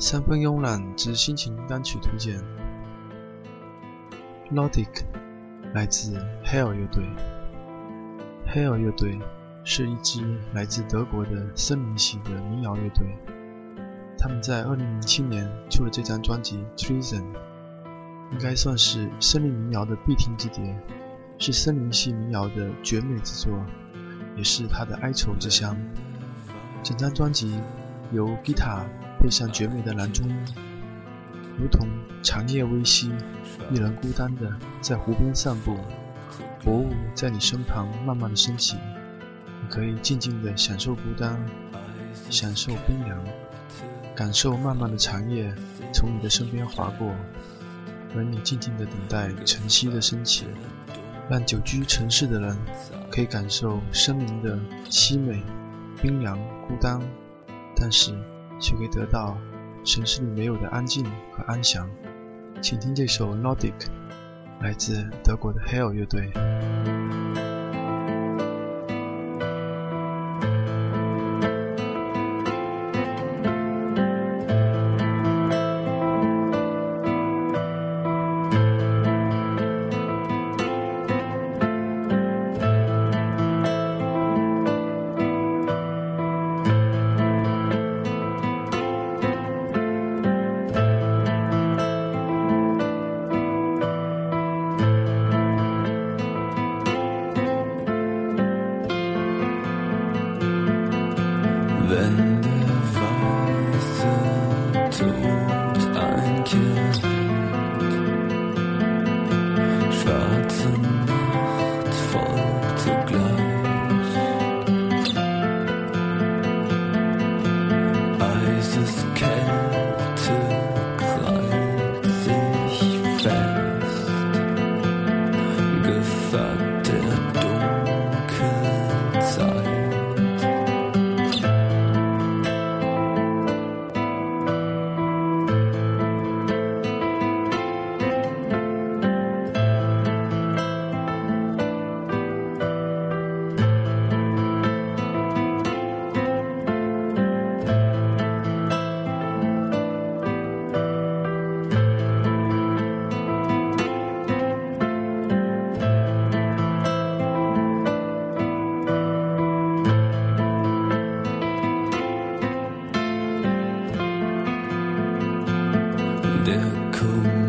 三分慵懒之心情单曲推荐。Nordic 来自 Hell 乐队。Hell 乐队是一支来自德国的森林系的民谣乐队。他们在2007年出了这张专辑《Treason》，应该算是森林民谣的必听之碟，是森林系民谣的绝美之作，也是他的哀愁之乡。整张专辑由 Guitar 配上绝美的男中，如同长夜微息，一人孤单的在湖边散步，薄雾在你身旁慢慢的升起，你可以静静的享受孤单，享受冰凉。感受漫漫的长夜从你的身边划过，而你静静的等待晨曦的升起，让久居城市的人可以感受森林的凄美、冰凉、孤单，但是却可以得到城市里没有的安静和安详。请听这首《Nordic》，来自德国的 Hell 乐队。their cool.